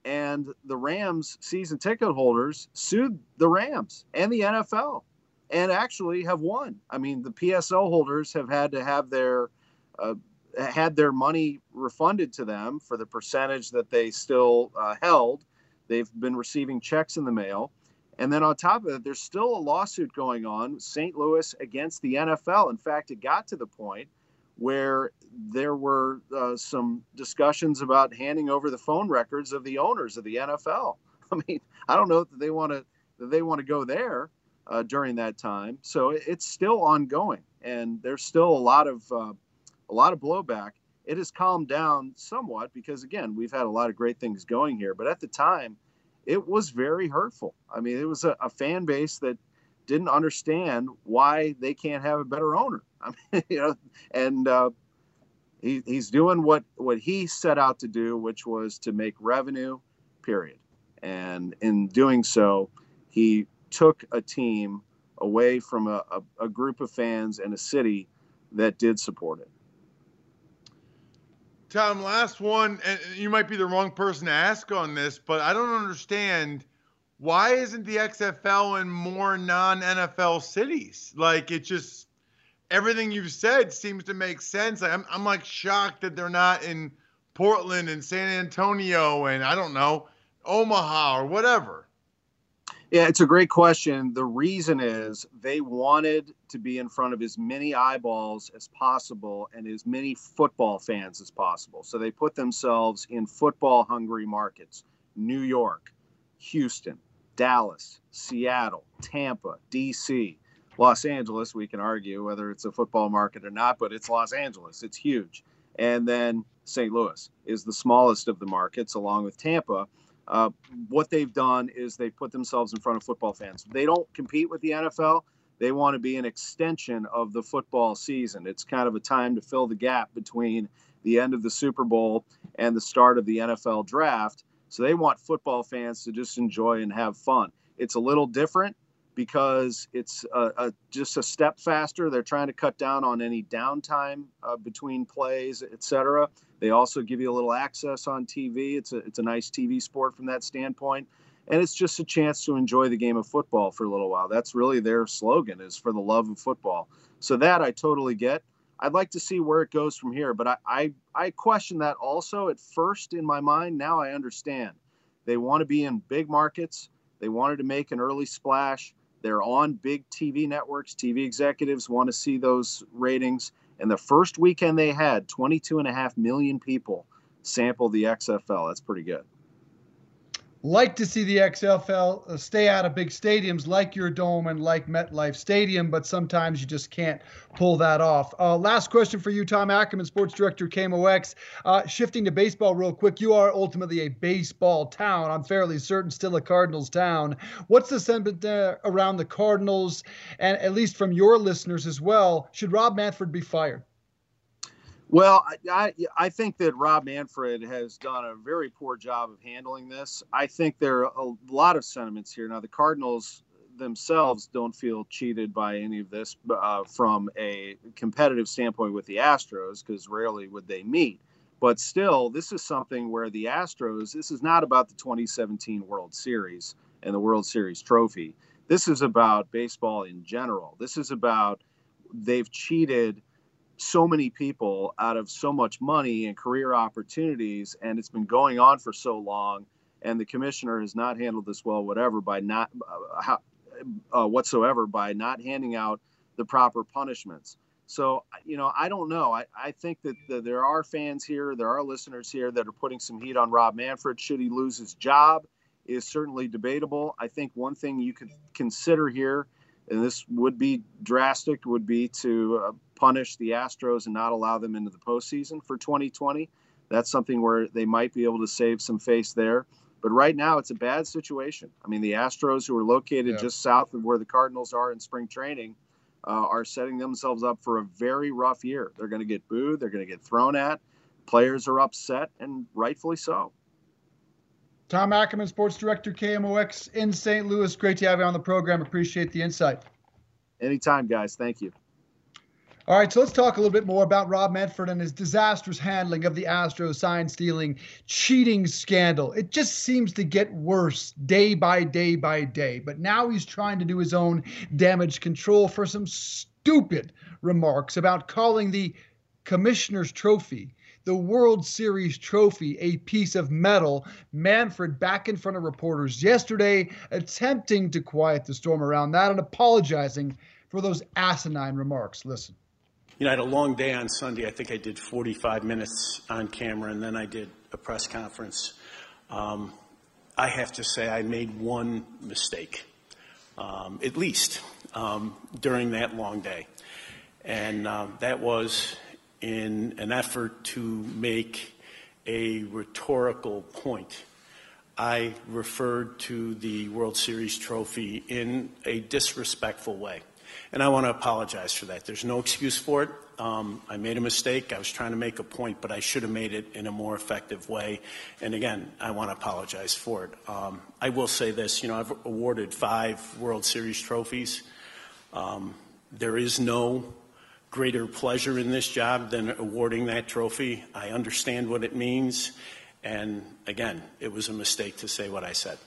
and the Rams season ticket holders sued the Rams and the NFL and actually have won. I mean, the PSL holders have had to have their uh, had their money refunded to them for the percentage that they still uh, held. They've been receiving checks in the mail. And then on top of it, there's still a lawsuit going on, St. Louis against the NFL. In fact, it got to the point where there were uh, some discussions about handing over the phone records of the owners of the NFL. I mean, I don't know that they want to that they want to go there uh, during that time. So it's still ongoing, and there's still a lot of uh, a lot of blowback. It has calmed down somewhat because again, we've had a lot of great things going here, but at the time, it was very hurtful. I mean, it was a, a fan base that didn't understand why they can't have a better owner. I mean, you know, and uh, he, he's doing what what he set out to do, which was to make revenue. Period. And in doing so, he took a team away from a, a, a group of fans and a city that did support it. Tom, last one, and you might be the wrong person to ask on this, but I don't understand why isn't the XFL in more non NFL cities? Like it just everything you've said seems to make sense. I'm I'm like shocked that they're not in Portland and San Antonio and I don't know Omaha or whatever. Yeah, it's a great question. The reason is they wanted to be in front of as many eyeballs as possible and as many football fans as possible. So they put themselves in football hungry markets New York, Houston, Dallas, Seattle, Tampa, DC, Los Angeles. We can argue whether it's a football market or not, but it's Los Angeles. It's huge. And then St. Louis is the smallest of the markets, along with Tampa uh, what they've done is they've put themselves in front of football fans. They don't compete with the NFL. They want to be an extension of the football season. It's kind of a time to fill the gap between the end of the Super Bowl and the start of the NFL draft. So they want football fans to just enjoy and have fun. It's a little different because it's a, a, just a step faster. They're trying to cut down on any downtime uh, between plays, etc. They also give you a little access on TV. It's a it's a nice TV sport from that standpoint, and it's just a chance to enjoy the game of football for a little while. That's really their slogan is for the love of football. So that I totally get. I'd like to see where it goes from here, but I I, I question that also at first in my mind. Now I understand. They want to be in big markets. They wanted to make an early splash. They're on big TV networks. TV executives want to see those ratings. And the first weekend they had, 22 and a half million people sample the XFL. That's pretty good like to see the XFL uh, stay out of big stadiums like your dome and like MetLife Stadium, but sometimes you just can't pull that off. Uh, last question for you, Tom Ackerman, Sports Director, KMOX. Uh, shifting to baseball real quick, you are ultimately a baseball town. I'm fairly certain still a Cardinals town. What's the sentiment around the Cardinals, and at least from your listeners as well? Should Rob Manfred be fired? Well, I, I think that Rob Manfred has done a very poor job of handling this. I think there are a lot of sentiments here. Now, the Cardinals themselves don't feel cheated by any of this uh, from a competitive standpoint with the Astros, because rarely would they meet. But still, this is something where the Astros, this is not about the 2017 World Series and the World Series trophy. This is about baseball in general. This is about they've cheated so many people out of so much money and career opportunities and it's been going on for so long and the commissioner has not handled this well whatever by not uh, uh, whatsoever by not handing out the proper punishments. So you know i don't know. I, I think that, that there are fans here there are listeners here that are putting some heat on rob manfred. Should he lose his job is certainly debatable. I think one thing you could consider here, and this would be drastic, would be to uh, punish the Astros and not allow them into the postseason for 2020. That's something where they might be able to save some face there. But right now, it's a bad situation. I mean, the Astros, who are located Yeah. just south of where the Cardinals are in spring training, uh, are setting themselves up for a very rough year. They're going to get booed. They're going to get thrown at. Players are upset, and rightfully so. Tom Ackerman, Sports Director, KMOX in St. Louis. Great to have you on the program. Appreciate the insight. Anytime, guys. Thank you. All right, so let's talk a little bit more about Rob Manfred and his disastrous handling of the Astros sign stealing cheating scandal. It just seems to get worse day by day by day. But now he's trying to do his own damage control for some stupid remarks about calling the Commissioner's Trophy, the World Series trophy, a piece of metal. Manfred back in front of reporters yesterday, attempting to quiet the storm around that and apologizing for those asinine remarks. Listen. You know, I had a long day on Sunday. I think I did 45 minutes on camera, and then I did a press conference. Um, I have to say, I made one mistake, um, at least, um, during that long day. And um, that was in an effort to make a rhetorical point. I referred to the World Series trophy in a disrespectful way. And I want to apologize for that. There's no excuse for it. Um, I made a mistake. I was trying to make a point, but I should have made it in a more effective way. And again, I want to apologize for it. Um, I will say this you know, I've awarded five World Series trophies. Um, there is no greater pleasure in this job than awarding that trophy. I understand what it means. And again, it was a mistake to say what I said.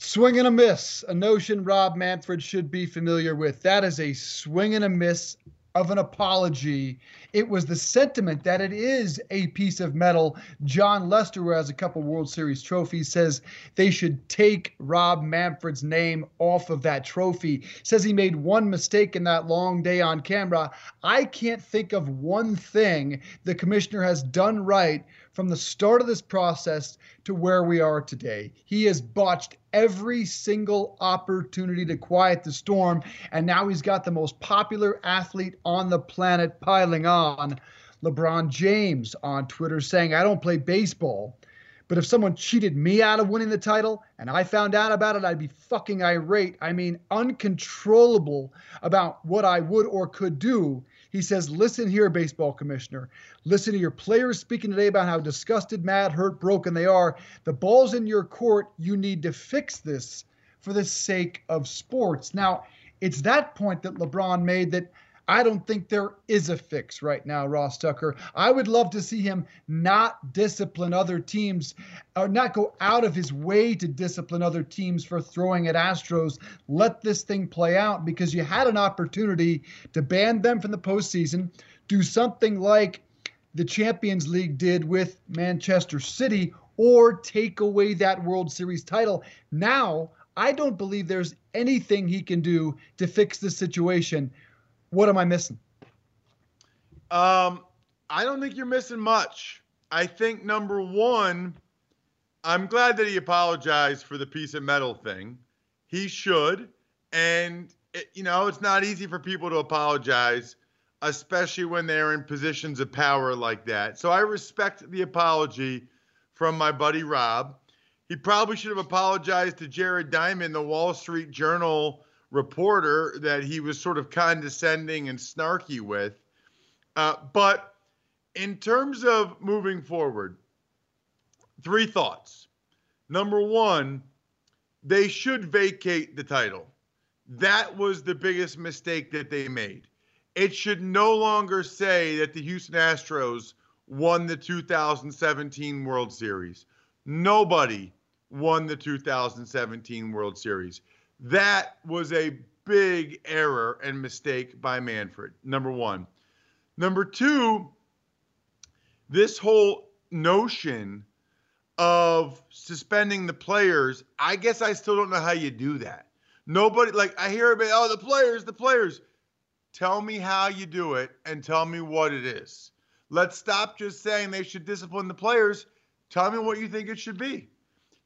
Swing and a miss, a notion Rob Manfred should be familiar with. That is a swing and a miss of an apology. It was the sentiment that it is a piece of metal. Jon Lester, who has a couple World Series trophies, says they should take Rob Manfred's name off of that trophy. Says he made one mistake in that long day on camera. I can't think of one thing the commissioner has done right from the start of this process to where we are today. He has botched every single opportunity to quiet the storm, and now he's got the most popular athlete on the planet piling on. LeBron James on Twitter saying, I don't play baseball. But if someone cheated me out of winning the title and I found out about it, I'd be fucking irate. I mean, uncontrollable about what I would or could do. He says, Listen here, baseball commissioner. Listen to your players speaking today about how disgusted, mad, hurt, broken they are. The ball's in your court. You need to fix this for the sake of sports. Now, it's that point that LeBron made that I don't think there is a fix right now, Ross Tucker. I would love to see him not discipline other teams or not go out of his way to discipline other teams for throwing at Astros. Let this thing play out because you had an opportunity to ban them from the postseason, do something like the Champions League did with Manchester City, or take away that World Series title. Now, I don't believe there's anything he can do to fix the situation. What am I missing? Um, I don't think you're missing much. I think number one, I'm glad that he apologized for the piece of metal thing. He should, and it, you know it's not easy for people to apologize, especially when they're in positions of power like that. So I respect the apology from my buddy Rob. He probably should have apologized to Jared Diamond, the Wall Street Journal reporter that he was sort of condescending and snarky with. Uh, but in terms of moving forward, three thoughts. Number one, they should vacate the title. That was the biggest mistake that they made. It should no longer say that the Houston Astros won the 2017 World Series. Nobody won the 2017 World Series. That was a big error and mistake by Manfred, number one. Number two, this whole notion of suspending the players, I guess I still don't know how you do that. Nobody, like, I hear about, oh, the players, the players. Tell me how you do it and tell me what it is. Let's stop just saying they should discipline the players. Tell me what you think it should be.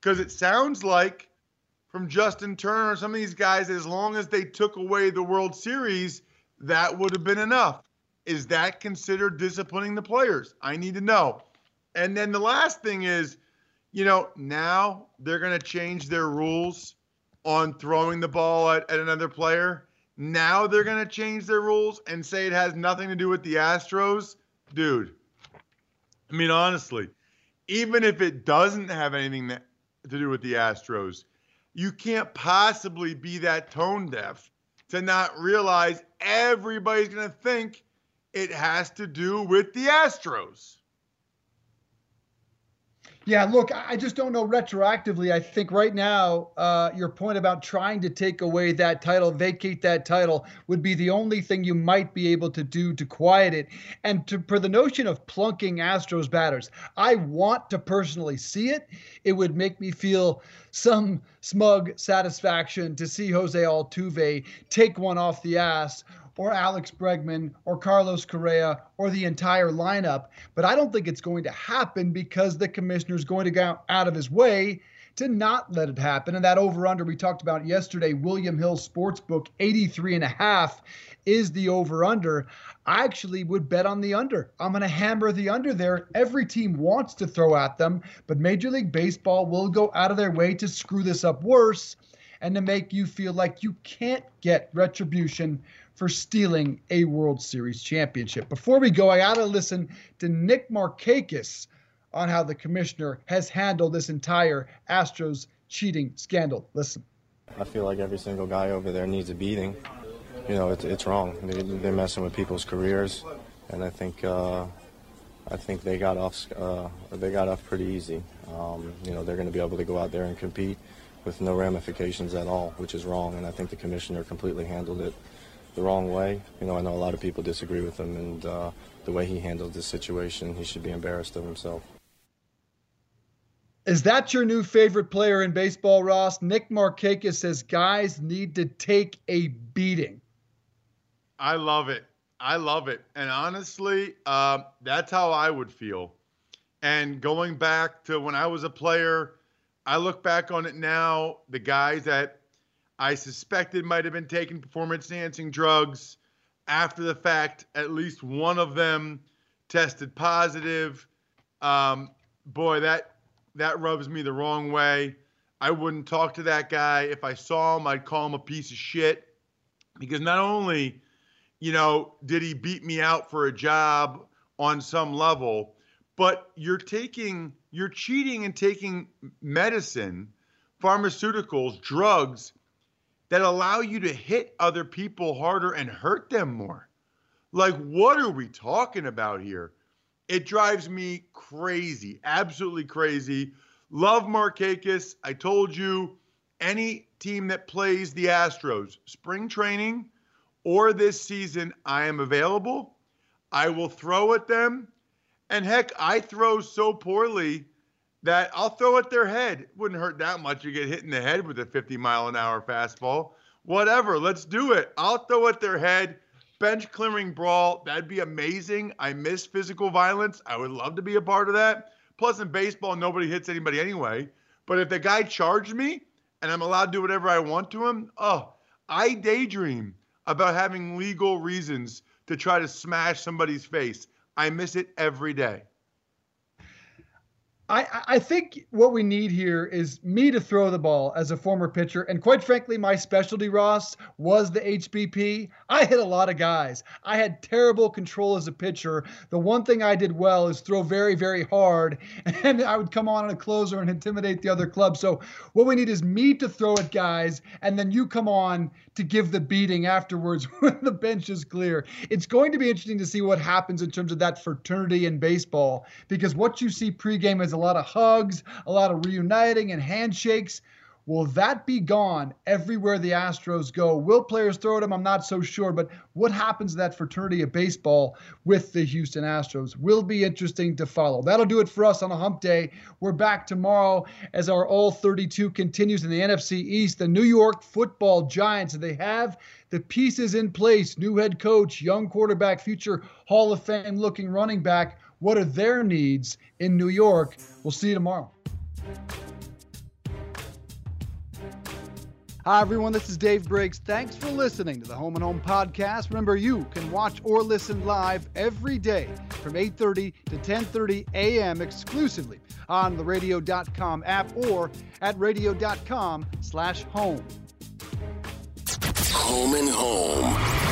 Because it sounds like from Justin Turner, some of these guys, as long as they took away the World Series, that would have been enough. Is that considered disciplining the players? I need to know. And then the last thing is, you know, now they're going to change their rules on throwing the ball at, at another player. Now they're going to change their rules and say it has nothing to do with the Astros. Dude, I mean, honestly, even if it doesn't have anything to do with the Astros, you can't possibly be that tone deaf to not realize everybody's going to think it has to do with the Astros. Yeah, look, I just don't know retroactively. I think right now, uh, your point about trying to take away that title, vacate that title, would be the only thing you might be able to do to quiet it. And to, for the notion of plunking Astros batters, I want to personally see it. It would make me feel some smug satisfaction to see Jose Altuve take one off the ass or Alex Bregman or Carlos Correa or the entire lineup. But I don't think it's going to happen because the commissioner is going to go out of his way to not let it happen. And that over under we talked about yesterday, William Hill Sportsbook, 83 and a half is the over under. I actually would bet on the under. I'm going to hammer the under there. Every team wants to throw at them, but Major League Baseball will go out of their way to screw this up worse and to make you feel like you can't get retribution for stealing a World Series championship. Before we go, I got to listen to Nick Markakis on how the commissioner has handled this entire Astros cheating scandal. Listen. I feel like every single guy over there needs a beating. You know, it's, it's wrong. They, they're messing with people's careers, and I think uh, I think they got off uh, they got off pretty easy. Um, you know, they're going to be able to go out there and compete with no ramifications at all, which is wrong. And I think the commissioner completely handled it the wrong way. You know, I know a lot of people disagree with him, and uh, the way he handled this situation, he should be embarrassed of himself. Is that your new favorite player in baseball, Ross? Nick Markakis says guys need to take a beating. I love it. I love it. And honestly, uh, that's how I would feel. And going back to when I was a player, I look back on it now, the guys that I suspected might have been taking performance enhancing drugs. After the fact, at least one of them tested positive. Um, boy, that that rubs me the wrong way. I wouldn't talk to that guy. If I saw him, I'd call him a piece of shit. Because not only, you know, did he beat me out for a job on some level, but you're taking, you're cheating and taking medicine, pharmaceuticals, drugs that allow you to hit other people harder and hurt them more. Like, what are we talking about here? It drives me crazy, absolutely crazy. Love Markakis. I told you, any team that plays the Astros, spring training or this season, I am available. I will throw at them. And heck, I throw so poorly that I'll throw at their head. Wouldn't hurt that much You get hit in the head with a 50 mile an hour fastball. Whatever, let's do it. I'll throw at their head. Bench clearing brawl, that'd be amazing. I miss physical violence. I would love to be a part of that. Plus, in baseball, nobody hits anybody anyway. But if the guy charged me and I'm allowed to do whatever I want to him, oh, I daydream about having legal reasons to try to smash somebody's face. I miss it every day. I, I think what we need here is me to throw the ball as a former pitcher. And quite frankly, my specialty, Ross, was the HBP. I hit a lot of guys. I had terrible control as a pitcher. The one thing I did well is throw very, very hard. And I would come on a closer and intimidate the other club. So what we need is me to throw at guys, and then you come on to give the beating afterwards when the bench is clear. It's going to be interesting to see what happens in terms of that fraternity in baseball because what you see pregame is a lot of hugs, a lot of reuniting and handshakes. Will that be gone everywhere the Astros go? Will players throw at them? I'm not so sure. But what happens to that fraternity of baseball with the Houston Astros will be interesting to follow. That'll do it for us on a hump day. We're back tomorrow as our All 32 continues in the NFC East. The New York football Giants, they have the pieces in place new head coach, young quarterback, future Hall of Fame looking running back. What are their needs in New York? We'll see you tomorrow. Hi, everyone. This is Dave Briggs. Thanks for listening to the Home and Home podcast. Remember, you can watch or listen live every day from 8.30 to 10.30 a.m. exclusively on the radio.com app or at radio.com slash home. Home and Home.